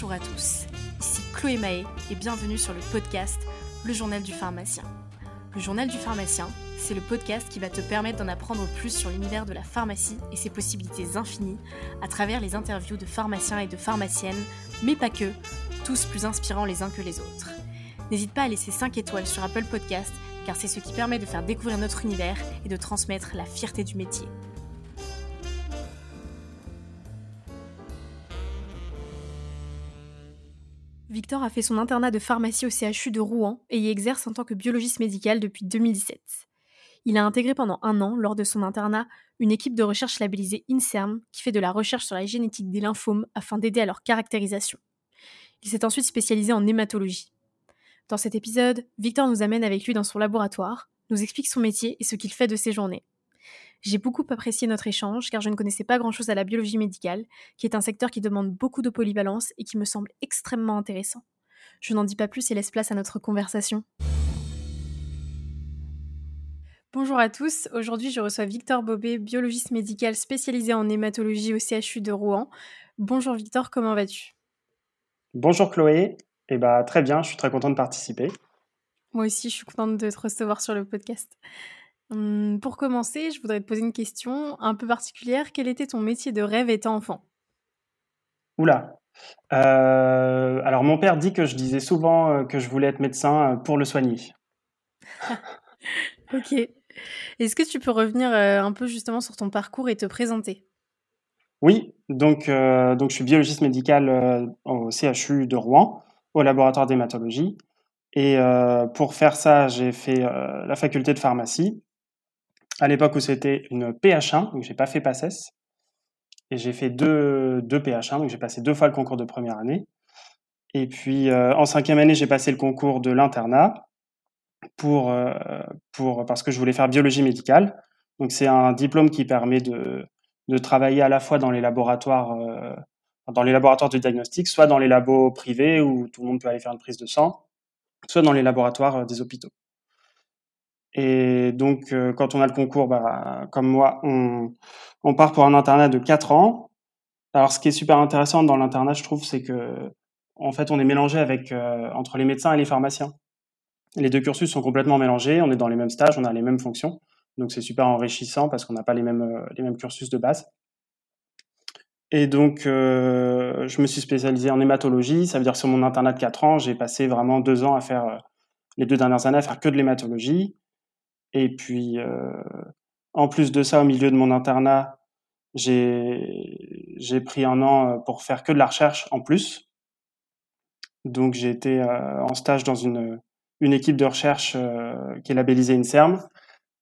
Bonjour à tous, ici Chloé Mahé et bienvenue sur le podcast Le Journal du pharmacien. Le Journal du pharmacien, c'est le podcast qui va te permettre d'en apprendre plus sur l'univers de la pharmacie et ses possibilités infinies à travers les interviews de pharmaciens et de pharmaciennes, mais pas que, tous plus inspirants les uns que les autres. N'hésite pas à laisser 5 étoiles sur Apple Podcast car c'est ce qui permet de faire découvrir notre univers et de transmettre la fierté du métier. Victor a fait son internat de pharmacie au CHU de Rouen et y exerce en tant que biologiste médical depuis 2017. Il a intégré pendant un an, lors de son internat, une équipe de recherche labellisée INSERM qui fait de la recherche sur la génétique des lymphomes afin d'aider à leur caractérisation. Il s'est ensuite spécialisé en hématologie. Dans cet épisode, Victor nous amène avec lui dans son laboratoire, nous explique son métier et ce qu'il fait de ses journées. J'ai beaucoup apprécié notre échange car je ne connaissais pas grand-chose à la biologie médicale, qui est un secteur qui demande beaucoup de polyvalence et qui me semble extrêmement intéressant. Je n'en dis pas plus et laisse place à notre conversation. Bonjour à tous, aujourd'hui je reçois Victor Bobet, biologiste médical spécialisé en hématologie au CHU de Rouen. Bonjour Victor, comment vas-tu? Bonjour Chloé, eh ben, très bien, je suis très content de participer. Moi aussi, je suis contente de te recevoir sur le podcast. Hum, pour commencer, je voudrais te poser une question un peu particulière. Quel était ton métier de rêve étant enfant? Oula. Euh, alors mon père dit que je disais souvent euh, que je voulais être médecin euh, pour le soigner. ok. Est-ce que tu peux revenir un peu justement sur ton parcours et te présenter? Oui, donc, donc je suis biologiste médical au CHU de Rouen, au laboratoire d'hématologie. Et pour faire ça, j'ai fait la faculté de pharmacie à l'époque où c'était une PH1, donc j'ai pas fait PACES, et j'ai fait deux, deux PH1, donc j'ai passé deux fois le concours de première année. Et puis euh, en cinquième année, j'ai passé le concours de l'internat pour, euh, pour, parce que je voulais faire biologie médicale. Donc c'est un diplôme qui permet de, de travailler à la fois dans les laboratoires, euh, dans les laboratoires de diagnostic, soit dans les labos privés où tout le monde peut aller faire une prise de sang, soit dans les laboratoires des hôpitaux. Et donc, euh, quand on a le concours, bah, comme moi, on, part pour un internat de 4 ans. Alors, ce qui est super intéressant dans l'internat, je trouve, c'est que, en fait, on est mélangé avec, euh, entre les médecins et les pharmaciens. Les deux cursus sont complètement mélangés, on est dans les mêmes stages, on a les mêmes fonctions. Donc, c'est super enrichissant parce qu'on n'a pas les mêmes, euh, les mêmes cursus de base. Et donc, je me suis spécialisé en hématologie. Ça veut dire que sur mon internat de 4 ans, j'ai passé vraiment deux ans à faire, les deux dernières années, à faire que de l'hématologie. Et puis, euh, en plus de ça, au milieu de mon internat, j'ai pris un an euh, pour faire que de la recherche en plus. Donc, j'ai été euh, en stage dans une, une équipe de recherche qui est labellisée INSERM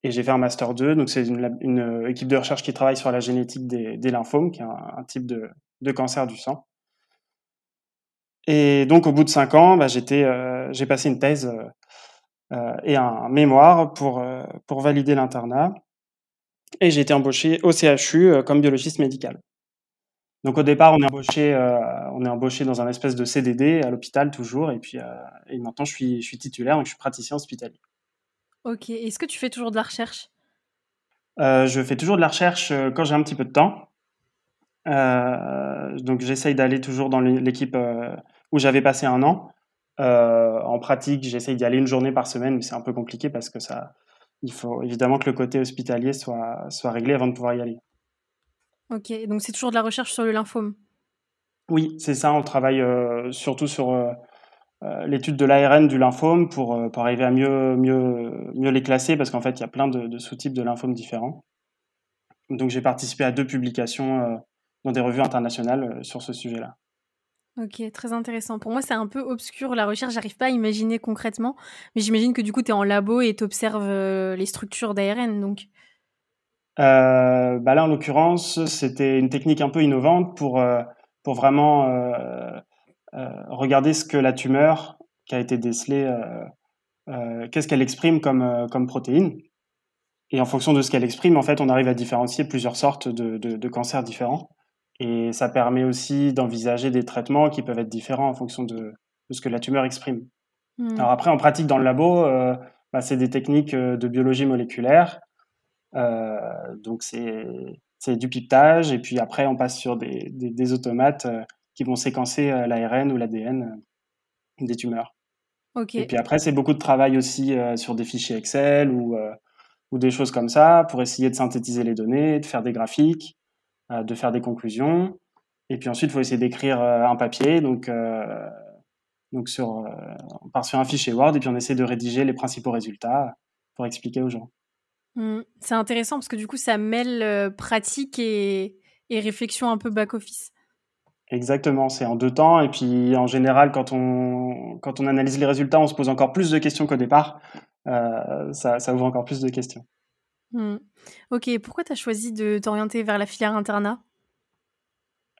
et j'ai fait un master 2. Donc, c'est une, une, équipe de recherche qui travaille sur la génétique des, lymphomes, qui est un, type de, de, cancer du sang. Et donc, au bout de cinq ans, bah, j'ai passé une thèse et un mémoire pour, euh, pour valider l'internat. Et j'ai été embauché au CHU euh, comme biologiste médical. Donc au départ, on est embauché, on est embauché dans un espèce de CDD à l'hôpital toujours, et puis et maintenant je suis, je suis titulaire, donc je suis praticien hospitalier. Ok. Est-ce que tu fais toujours de la recherche? Je fais toujours de la recherche quand j'ai un petit peu de temps. donc j'essaye d'aller toujours dans l'équipe où j'avais passé un an. Euh, en pratique, j'essaye d'y aller une journée par semaine, mais c'est un peu compliqué parce que ça, il faut évidemment que le côté hospitalier soit, soit réglé avant de pouvoir y aller. Ok, donc c'est toujours de la recherche sur le lymphome? Oui, c'est ça. On travaille euh, surtout sur euh, l'étude de l'ARN du lymphome pour, pour, arriver à mieux, mieux, mieux les classer parce qu'en fait, il y a plein de, de sous-types de lymphomes différents. Donc j'ai participé à deux publications dans des revues internationales sur ce sujet-là. Ok, très intéressant. Pour moi, c'est un peu obscur la recherche, j'arrive pas à imaginer concrètement, mais j'imagine que du coup, tu es en labo et tu observes euh, les structures d'ARN, donc. Euh, bah là, en l'occurrence, c'était une technique un peu innovante pour, euh, pour vraiment regarder ce que la tumeur qui a été décelée, qu'est-ce qu'elle exprime comme, comme protéine. Et en fonction de ce qu'elle exprime, en fait, on arrive à différencier plusieurs sortes de, de cancers différents. Et ça permet aussi d'envisager des traitements qui peuvent être différents en fonction de, ce que la tumeur exprime. Hmm. Alors après, en pratique dans le labo, euh, bah, c'est des techniques euh, de biologie moléculaire. Euh, donc c'est du pipetage et puis après on passe sur des, des, automates qui vont séquencer l'ARN ou l'ADN des tumeurs. Et puis après, c'est beaucoup de travail aussi sur des fichiers Excel ou, ou des choses comme ça pour essayer de synthétiser les données, de faire des graphiques, de faire des conclusions. Et puis ensuite, il faut essayer d'écrire un papier. Donc, donc sur, on part sur un fichier Word et puis on essaie de rédiger les principaux résultats pour expliquer aux gens. Mmh. C'est intéressant parce que du coup, ça mêle pratique et, et réflexion un peu back-office. Exactement, c'est en deux temps. Et puis en général, quand on, quand on analyse les résultats, on se pose encore plus de questions qu'au départ. Euh, ça, ça, ouvre encore plus de questions. Mmh. Ok, pourquoi tu as choisi de t'orienter vers la filière internat?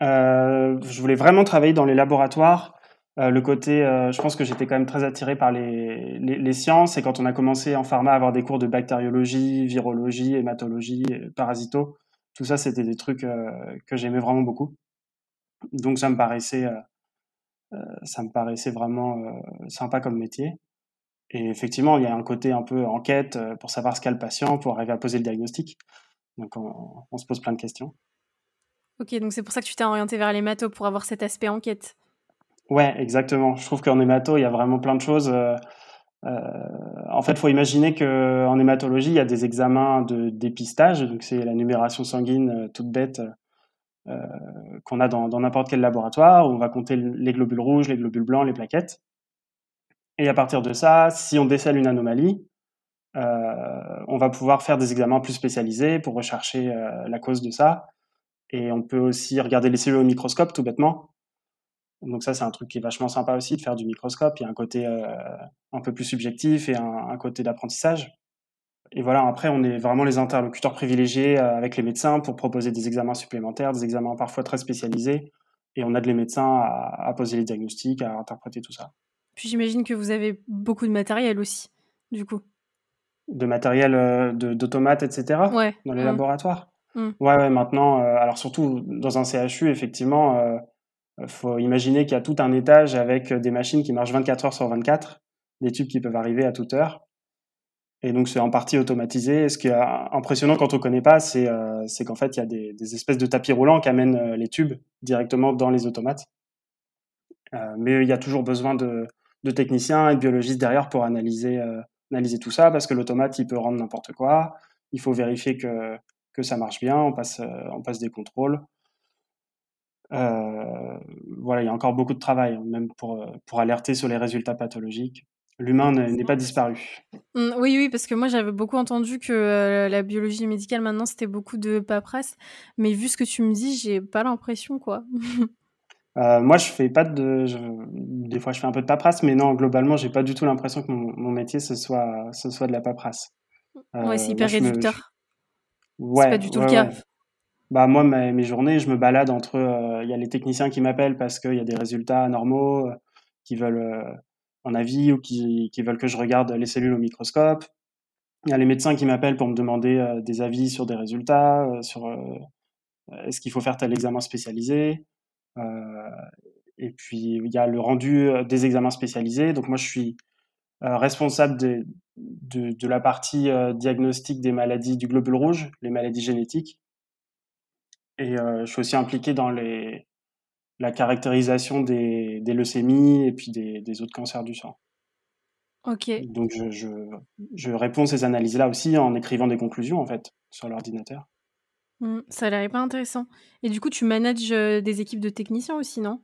Euh, Je voulais vraiment travailler dans les laboratoires. Euh, le côté, euh, je pense que j'étais quand même très attiré par les, sciences. Et quand on a commencé en pharma à avoir des cours de bactériologie, virologie, hématologie, parasito, tout ça, c'était des trucs que j'aimais vraiment beaucoup. Donc ça me paraissait, ça me paraissait vraiment sympa comme métier. Et effectivement, il y a un côté un peu enquête pour savoir ce qu'a le patient, pour arriver à poser le diagnostic. Donc on, on se pose plein de questions. Ok, donc c'est pour ça que tu t'es orienté vers l'hémato, pour avoir cet aspect enquête. Ouais, exactement. Je trouve qu'en hémato, il y a vraiment plein de choses. Euh, en fait, il faut imaginer qu'en hématologie, il y a des examens de dépistage. Donc, c'est la numération sanguine toute bête euh, qu'on a dans n'importe quel laboratoire, où on va compter les globules rouges, les globules blancs, les plaquettes. Et à partir de ça, si on décèle une anomalie, euh, on va pouvoir faire des examens plus spécialisés pour rechercher euh, la cause de ça. Et on peut aussi regarder les cellules au microscope, tout bêtement. Donc ça, c'est un truc qui est vachement sympa aussi, de faire du microscope. Il y a un côté euh, un peu plus subjectif et un, côté d'apprentissage. Et voilà, après, on est vraiment les interlocuteurs privilégiés avec les médecins pour proposer des examens supplémentaires, des examens parfois très spécialisés. Et on aide les médecins à, à poser les diagnostics, à interpréter tout ça. Puis j'imagine que vous avez beaucoup de matériel aussi, du coup. De matériel euh, d'automates, etc. Ouais. Dans les mmh. laboratoires. Mmh. Ouais, ouais, maintenant, euh, alors surtout dans un CHU, effectivement, il faut imaginer qu'il y a tout un étage avec des machines qui marchent 24 heures sur 24, des tubes qui peuvent arriver à toute heure. Et donc, c'est en partie automatisé. Et ce qui est impressionnant quand on ne connaît pas, c'est euh, qu'en fait, il y a des, des, espèces de tapis roulants qui amènent euh, les tubes directement dans les automates. Euh, mais il y a toujours besoin de, de, techniciens et de biologistes derrière pour analyser, euh, analyser tout ça, parce que l'automate, il peut rendre n'importe quoi. Il faut vérifier que, que ça marche bien. On passe, euh, on passe des contrôles. Euh, voilà, il y a encore beaucoup de travail, même pour, pour alerter sur les résultats pathologiques. L'humain n'est pas disparu. Mmh, oui, oui, parce que moi j'avais beaucoup entendu que euh, la biologie médicale maintenant c'était beaucoup de paperasse, mais vu ce que tu me dis, j'ai pas l'impression quoi. euh, moi je fais pas de. Je, des fois je fais un peu de paperasse, mais non, globalement j'ai pas du tout l'impression que mon, mon, métier ce soit, ce soit de la paperasse. ouais, c'est hyper réducteur. Me, je... Ouais, c'est pas du tout ouais, le cas. Ouais. Bah moi, mes, mes, journées, je me balade entre. Il euh, y a les techniciens qui m'appellent parce qu'il y a des résultats normaux, qui veulent euh, un avis ou qui, qui, veulent que je regarde les cellules au microscope. Il y a les médecins qui m'appellent pour me demander euh, des avis sur des résultats, euh, sur euh, est-ce qu'il faut faire tel examen spécialisé. Et puis il y a le rendu des examens spécialisés. Donc moi je suis responsable de, de, de, la partie diagnostic des maladies du globule rouge, les maladies génétiques. Et je suis aussi impliqué dans les, la caractérisation des, des leucémies et puis des, des, autres cancers du sang. Ok. Donc je, je, je réponds à ces analyses-là aussi en écrivant des conclusions en fait sur l'ordinateur. Mmh, ça a l'air hyper intéressant. Et du coup, tu manages des équipes de techniciens aussi, non?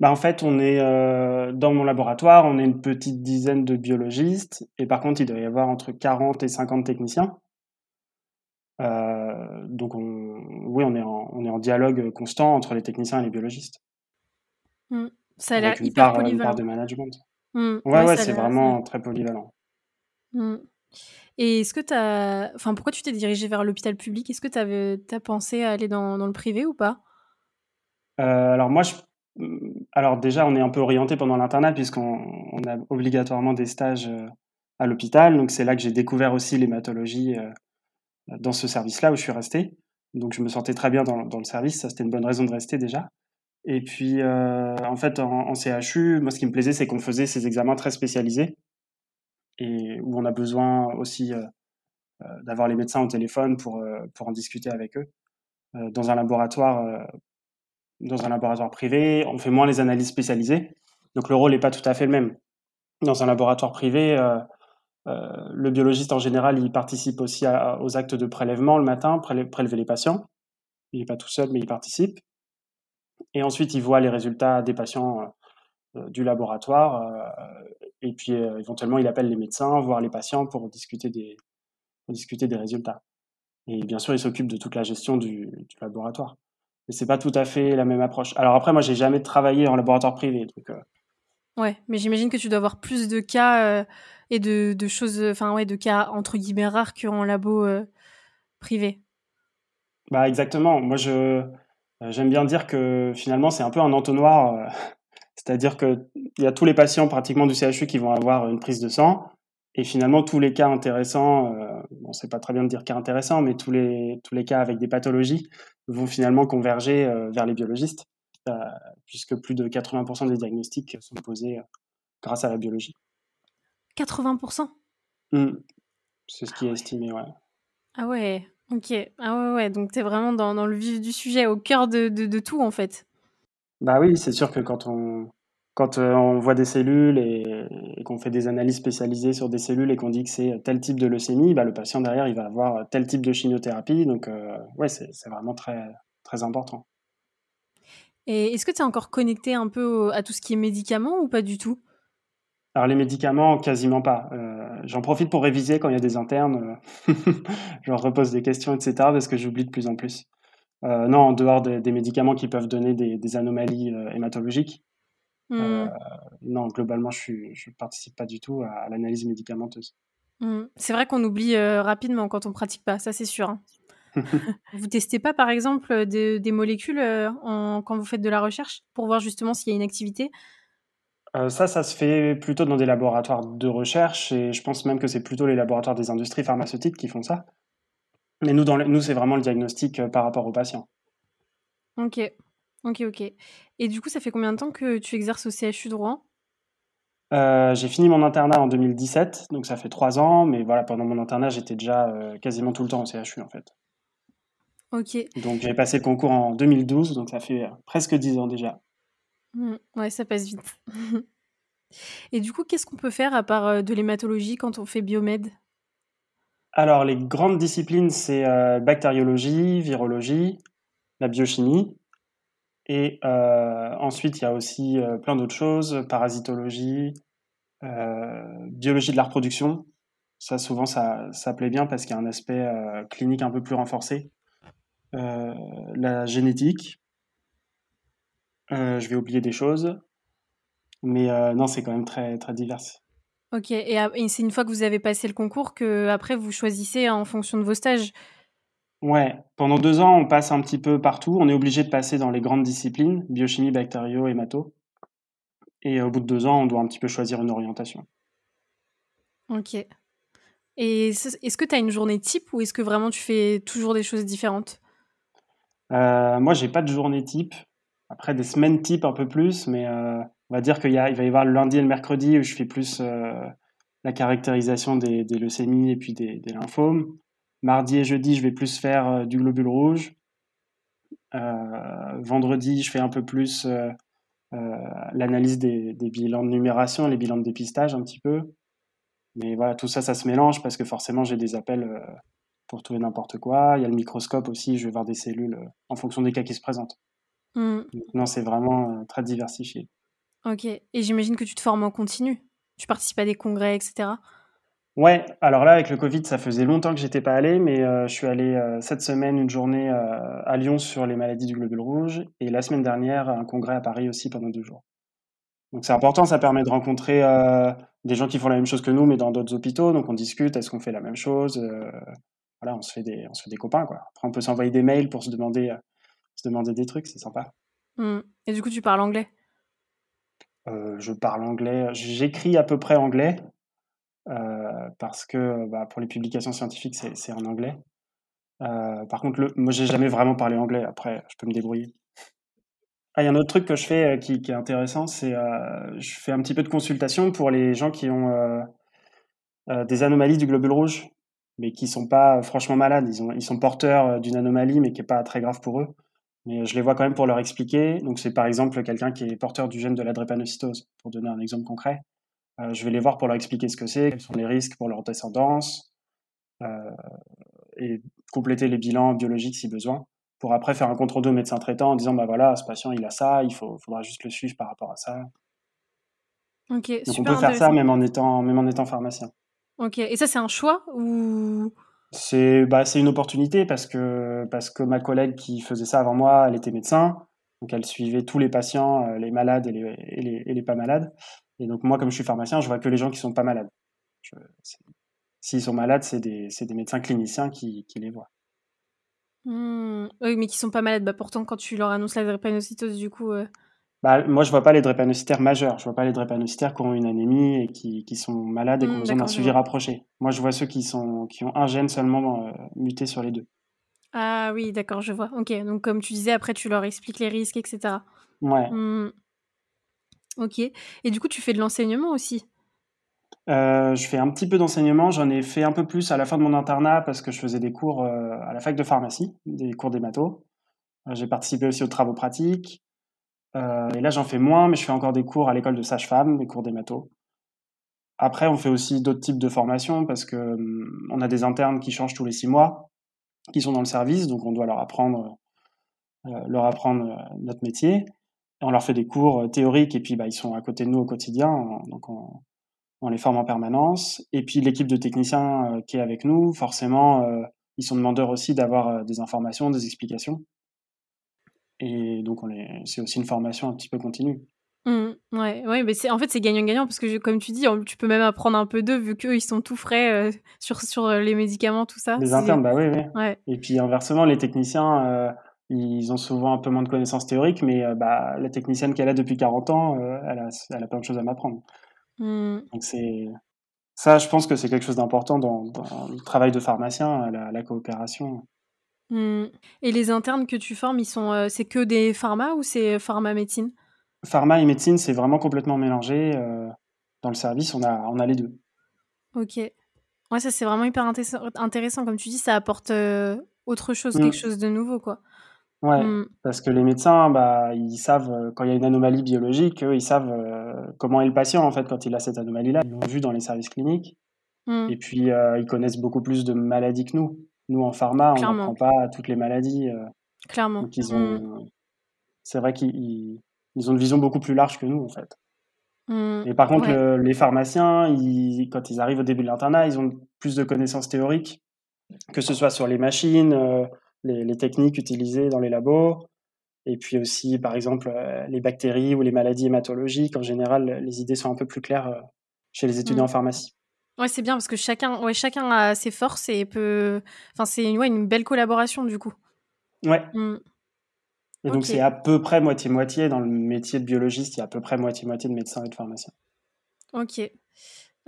Bah en fait, on est euh, dans mon laboratoire, on est une petite dizaine de biologistes, et par contre, il doit y avoir entre 40 et 50 techniciens. Euh, donc, on, oui, on est, en, on est en dialogue constant entre les techniciens et les biologistes. Mmh. Ça a l'air hyper part, polyvalent. Une part de management. Mmh. Ouais, Ouais, c'est vraiment très polyvalent. Mmh. Et est-ce que tu as. Enfin, pourquoi tu t'es dirigé vers l'hôpital public? Est-ce que tu as pensé à aller dans, dans le privé ou pas? Euh, alors moi, je... alors déjà, on est un peu orienté pendant l'internat puisqu'on on a obligatoirement des stages euh, à l'hôpital. Donc c'est là que j'ai découvert aussi l'hématologie euh, dans ce service-là où je suis resté. Donc je me sentais très bien dans, le service. Ça, c'était une bonne raison de rester déjà. Et puis, euh, en fait, en, CHU, moi, ce qui me plaisait, c'est qu'on faisait ces examens très spécialisés et où on a besoin aussi d'avoir les médecins au téléphone pour, pour en discuter avec eux. Dans un laboratoire, dans un laboratoire privé, on fait moins les analyses spécialisées. Donc le rôle n'est pas tout à fait le même. Dans un laboratoire privé, le biologiste en général, il participe aussi aux actes de prélèvement le matin, prélever les patients. Il n'est pas tout seul, mais il participe. Et ensuite, il voit les résultats des patients du laboratoire. et puis, éventuellement, il appelle les médecins, voir les patients pour discuter des, discuter des résultats. Et bien sûr, il s'occupe de toute la gestion du, laboratoire. Mais c'est pas tout à fait la même approche. Alors après, moi, j'ai jamais travaillé en laboratoire privé. Donc, Ouais, mais j'imagine que tu dois avoir plus de cas et de, de, choses, enfin ouais, de cas entre guillemets rares qu'en labo privé. Bah exactement. Moi, je j'aime bien dire que finalement, c'est un peu un entonnoir. C'est-à-dire qu'il y a tous les patients pratiquement du CHU qui vont avoir une prise de sang. Et finalement, tous les cas intéressants, euh, bon, c'est pas très bien de dire cas intéressants, mais tous les, tous les cas avec des pathologies vont finalement converger euh, vers les biologistes, euh, puisque plus de 80% des diagnostics sont posés euh, grâce à la biologie. 80% mmh. C'est ce qui est estimé, ouais. Ah ouais, ok. Ah ouais, ouais. donc tu es vraiment dans, dans, le vif du sujet, au cœur de, de, de tout, en fait. Bah oui, c'est sûr que quand on, quand euh, on voit des cellules et, qu'on fait des analyses spécialisées sur des cellules et qu'on dit que c'est tel type de leucémie, bah, le patient derrière, il va avoir tel type de chimiothérapie. Donc, euh, ouais, c'est vraiment très, très important. Et est-ce que tu es encore connecté un peu à tout ce qui est médicaments ou pas du tout? Alors les médicaments, quasiment pas. Euh, j'en profite pour réviser quand il y a des internes. je leur repose des questions, etc. parce que j'oublie de plus en plus. non, en dehors des, médicaments qui peuvent donner des, anomalies hématologiques, mmh. non, globalement, je ne participe pas du tout à, l'analyse médicamenteuse. Mmh. C'est vrai qu'on oublie euh, rapidement quand on pratique pas, ça c'est sûr. Hein. vous testez pas par exemple des, molécules euh, quand vous faites de la recherche pour voir justement s'il y a une activité? Ça, ça se fait plutôt dans des laboratoires de recherche et je pense même que c'est plutôt les laboratoires des industries pharmaceutiques qui font ça. Mais nous, nous c'est vraiment le diagnostic par rapport aux patients. Ok. Ok, ok. Et du coup, ça fait combien de temps que tu exerces au CHU de Rouen? Euh, j'ai fini mon internat en 2017, donc ça fait trois ans, mais voilà, pendant mon internat, j'étais déjà euh, quasiment tout le temps au CHU en fait. Ok. Donc j'ai passé le concours en 2012, donc ça fait euh, presque dix ans déjà. Mmh, ouais, ça passe vite. Et du coup, qu'est-ce qu'on peut faire à part de l'hématologie quand on fait biomède? Alors, les grandes disciplines, c'est bactériologie, virologie, la biochimie. Et euh, ensuite, il y a aussi euh, plein d'autres choses, parasitologie, euh, biologie de la reproduction. Ça, souvent, ça, ça plaît bien parce qu'il y a un aspect clinique un peu plus renforcé. la génétique. je vais oublier des choses. Mais non, c'est quand même très, très divers. Ok, et, et c'est une fois que vous avez passé le concours que après vous choisissez en fonction de vos stages? Ouais, pendant deux ans, on passe un petit peu partout. On est obligé de passer dans les grandes disciplines, biochimie, bactério, hémato. Et au bout de deux ans, on doit un petit peu choisir une orientation. Ok. Et est-ce que tu as une journée type ou est-ce que vraiment tu fais toujours des choses différentes? Euh, Moi, j'ai pas de journée type. Après, des semaines type un peu plus, mais euh, on va dire qu'il va y avoir le lundi et le mercredi où je fais plus euh, la caractérisation des, leucémies et puis des lymphomes. Mardi et jeudi, je vais plus faire euh, du globule rouge. Euh, vendredi, je fais un peu plus euh, l'analyse des, bilans de numération, les bilans de dépistage un petit peu. Mais voilà, tout ça, ça se mélange parce que forcément, j'ai des appels pour trouver n'importe quoi. Il y a le microscope aussi, je vais voir des cellules en fonction des cas qui se présentent. Mmh. non, c'est vraiment très diversifié. Ok, et j'imagine que tu te formes en continu. Tu participes à des congrès, etc. Ouais, alors là, avec le Covid, ça faisait longtemps que j'étais pas allé, mais euh, je suis allé euh, cette semaine une journée euh, à Lyon sur les maladies du globule rouge et la semaine dernière un congrès à Paris aussi pendant deux jours. Donc c'est important, ça permet de rencontrer des gens qui font la même chose que nous, mais dans d'autres hôpitaux. Donc on discute, est-ce qu'on fait la même chose Voilà, on se fait des, on se fait des copains quoi. Après on peut s'envoyer des mails pour se demander, se demander des trucs, c'est sympa. Mmh. Et du coup, tu parles anglais? Je parle anglais, j'écris à peu près anglais. Euh, parce que bah, pour les publications scientifiques, c'est en anglais. Euh, par contre, le, moi, j'ai jamais vraiment parlé anglais. Après, je peux me débrouiller. Ah, il y a un autre truc que je fais euh, qui, est intéressant, c'est je fais un petit peu de consultation pour les gens qui ont des anomalies du globule rouge, mais qui sont pas franchement malades. Ils, ont, ils sont porteurs d'une anomalie, mais qui est pas très grave pour eux. Mais je les vois quand même pour leur expliquer. Donc, c'est par exemple quelqu'un qui est porteur du gène de la drépanocytose, pour donner un exemple concret. Euh, je vais les voir pour leur expliquer ce que c'est, quels sont les risques pour leur descendance, euh, et compléter les bilans biologiques si besoin, pour après faire un contrôle de médecin traitant en disant bah voilà, ce patient il a ça, il faut, faudra juste le suivre par rapport à ça. Ok, Donc on peut faire ça même en étant, même en étant pharmacien. Ok, et ça c'est un choix ou? C'est bah, une opportunité parce que, parce que ma collègue qui faisait ça avant moi, elle était médecin. Donc elle suivait tous les patients, euh, les malades et les, et les, et les, pas malades. Et donc moi, comme je suis pharmacien, je vois que les gens qui sont pas malades. S'ils sont malades, c'est des, des, médecins cliniciens qui, qui les voient. Mmh. Oui, mais qui sont pas malades. Bah, pourtant, quand tu leur annonces la drépanocytose, du coup, euh, bah, moi, je vois pas les drépanocytaires majeurs. Je vois pas les drépanocytaires qui ont une anémie et qui, qui sont malades et qui ont mmh, besoin d'un suivi rapproché. Moi, je vois ceux qui, sont, qui ont un gène seulement euh, muté sur les deux. Ah oui, d'accord, je vois. Ok, donc comme tu disais, après, tu leur expliques les risques, etc. Ouais. Mmh. Ok. Et du coup, tu fais de l'enseignement aussi? Euh, je fais un petit peu d'enseignement, j'en ai fait un peu plus à la fin de mon internat parce que je faisais des cours euh, à la fac de pharmacie, des cours d'hémato. J'ai participé aussi aux travaux pratiques. Euh, et là, j'en fais moins, mais je fais encore des cours à l'école de sage-femme, des cours d'émato. Après, on fait aussi d'autres types de formations parce que hum, on a des internes qui changent tous les six mois, qui sont dans le service, donc on doit leur apprendre, euh, leur apprendre euh, notre métier. On leur fait des cours théoriques et puis bah, ils sont à côté de nous au quotidien, donc on, on les forme en permanence. Et puis l'équipe de techniciens qui est avec nous, forcément, ils sont demandeurs aussi d'avoir des informations, des explications. Et donc, c'est aussi une formation un petit peu continue. Mmh, ouais, ouais, mais c'est en fait c'est gagnant-gagnant parce que comme tu dis, tu peux même apprendre un peu d'eux vu qu'eux ils sont tout frais euh, sur sur euh, les médicaments tout ça. Les internes, bah oui, oui. Ouais. Et puis inversement, les techniciens, euh, ils ont souvent un peu moins de connaissances théoriques, mais bah la technicienne qu'elle a depuis 40 ans, elle a, elle a plein de choses à m'apprendre. Mmh. Donc c'est ça, je pense que c'est quelque chose d'important dans, dans, le travail de pharmacien, la, la coopération. Mmh. Et les internes que tu formes, ils sont, c'est que des pharma ou c'est pharma médecine? Pharma et médecine, c'est vraiment complètement mélangé. Euh, dans le service, on a, on a les deux. Ok. Ouais, ça c'est vraiment hyper intéressant. Comme tu dis, ça apporte euh, autre chose, quelque mmh. chose de nouveau, quoi. Ouais, mmh. parce que les médecins, bah, ils savent, quand il y a une anomalie biologique, eux, ils savent comment est le patient, en fait, quand il a cette anomalie-là. Ils l'ont vu dans les services cliniques. Et puis, ils connaissent beaucoup plus de maladies que nous. Nous, en pharma, on ne prend pas toutes les maladies. Euh, Clairement. C'est vrai qu'ils ont une vision beaucoup plus large que nous, en fait. Mmh. Et par contre, les pharmaciens, ils, quand ils arrivent au début de l'internat, ils ont plus de connaissances théoriques, que ce soit sur les machines, euh, les, techniques utilisées dans les labos, et puis aussi, par exemple, euh, les bactéries ou les maladies hématologiques. En général, les idées sont un peu plus claires chez les étudiants en mmh. pharmacie. Ouais, c'est bien parce que chacun, ouais, chacun a ses forces et peut. Enfin, c'est ouais, une belle collaboration du coup. Ouais. Mmh. Et donc, c'est à peu près moitié-moitié. Dans le métier de biologiste, il y a à peu près moitié-moitié de médecins et de pharmaciens. Ok.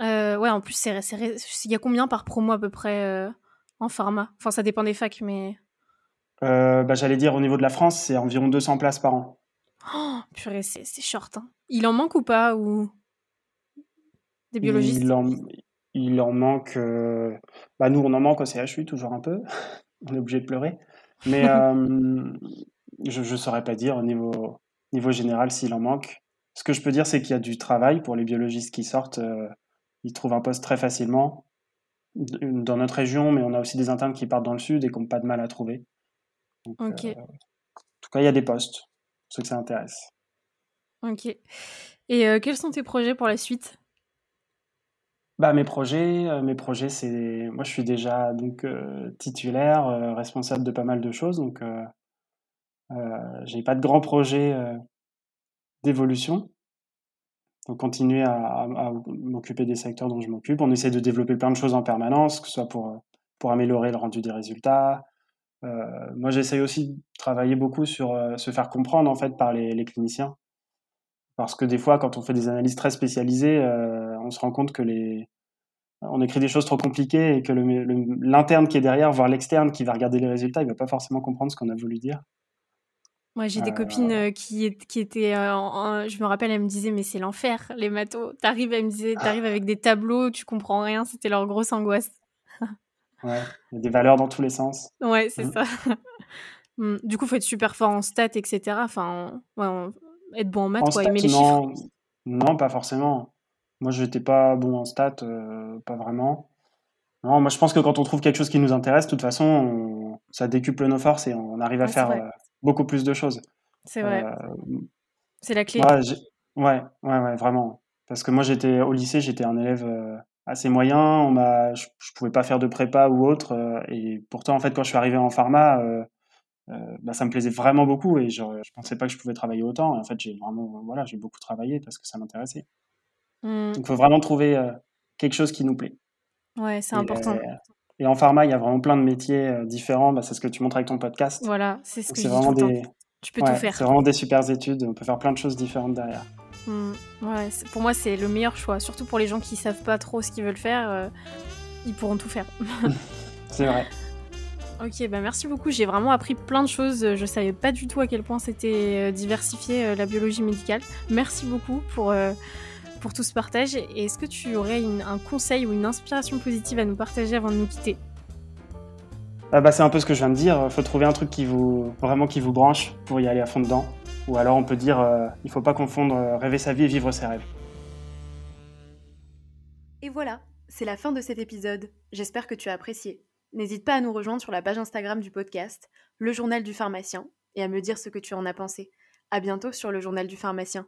Euh, ouais, en plus, il y a combien par promo à peu près euh, en pharma? Enfin, ça dépend des facs, mais. Euh, bah, J'allais dire, au niveau de la France, c'est environ 200 places par an. Oh, purée, c'est short. Hein. Il en manque ou pas ou... Des biologistes? il en, il en manque. Bah nous, on en manque au CHU toujours un peu. on est obligé de pleurer. Mais je ne saurais pas dire au niveau, niveau général s'il en manque. Ce que je peux dire, c'est qu'il y a du travail pour les biologistes qui sortent. Euh, ils trouvent un poste très facilement dans notre région, mais on a aussi des internes qui partent dans le sud et qui n'ont pas de mal à trouver. ok. en tout cas, il y a des postes, ceux que ça intéresse. Ok. Et quels sont tes projets pour la suite? Bah, mes projets, euh, mes projets, c'est moi je suis déjà donc euh, titulaire, euh, responsable de pas mal de choses, donc euh, j'ai pas de grands projets d'évolution. Donc continuer à, m'occuper des secteurs dont je m'occupe. On essaie de développer plein de choses en permanence, que ce soit pour, améliorer le rendu des résultats. moi, j'essaye aussi de travailler beaucoup sur se faire comprendre en fait par les, cliniciens. Parce que des fois, quand on fait des analyses très spécialisées, on se rend compte que les, on écrit des choses trop compliquées et que l'interne qui est derrière, voire l'externe qui va regarder les résultats, il va pas forcément comprendre ce qu'on a voulu dire. Moi, j'ai des euh. copines euh, qui, qui étaient, euh, je me rappelle, elles me disaient, mais c'est l'enfer, les matos. T'arrives, elles me disaient, t'arrives avec des tableaux, tu comprends rien, c'était leur grosse angoisse. ouais, il y a des valeurs dans tous les sens. Ouais, c'est mmh. ça. Mmh. Du coup, faut être super fort en stats, etc. Enfin, ouais, être bon en maths, En quoi, stats, aimer les non, chiffres. non, pas forcément. Moi, j'étais pas bon en stats, euh, pas vraiment. Non, moi, je pense que quand on trouve quelque chose qui nous intéresse, de toute façon, on- ça décuple nos forces et on arrive à Ouais, faire beaucoup plus de choses. C'est Euh, vrai. C'est la clé. ouais, ouais, ouais, ouais, vraiment. Parce que moi, j'étais au lycée, j'étais un élève euh, assez moyen. On m'a, je, je pouvais pas faire de prépa ou autre. euh, et pourtant, en fait, quand je suis arrivé en pharma, euh, euh, bah, ça me plaisait vraiment beaucoup et je, je pensais pas que je pouvais travailler autant. Et en fait, j'ai vraiment, voilà, j'ai beaucoup travaillé parce que ça m'intéressait. Mmh. Donc, il faut vraiment trouver euh, quelque chose qui nous plaît. Ouais, c'est important. Et en pharma, il y a vraiment plein de métiers euh, différents. Bah, c'est ce que tu montres avec ton podcast. Voilà, c'est ce que je dis tout vraiment temps. des, Tu peux ouais, tout faire. c'est vraiment des super études. On peut faire plein de choses différentes derrière. Mmh. Ouais, pour moi, c'est le meilleur choix. Surtout pour les gens qui savent pas trop ce qu'ils veulent faire, euh, ils pourront tout faire. C'est vrai. ok, bah merci beaucoup. J'ai vraiment appris plein de choses. Je savais pas du tout à quel point c'était euh, diversifié euh, la biologie médicale. Merci beaucoup pour, euh, pour tout ce partage. Et est-ce que tu aurais une- un conseil ou une inspiration positive à nous partager avant de nous quitter? Ah bah, c'est un peu ce que je viens de dire. Il faut trouver un truc qui vous vraiment qui vous branche pour y aller à fond dedans. Ou alors on peut dire, euh, il faut pas confondre euh, rêver sa vie et vivre ses rêves. Et voilà, c'est la fin de cet épisode. J'espère que tu as apprécié. N'hésite pas à nous rejoindre sur la page Instagram du podcast, Le Journal du Pharmacien, et à me dire ce que tu en as pensé. À bientôt sur Le Journal du Pharmacien.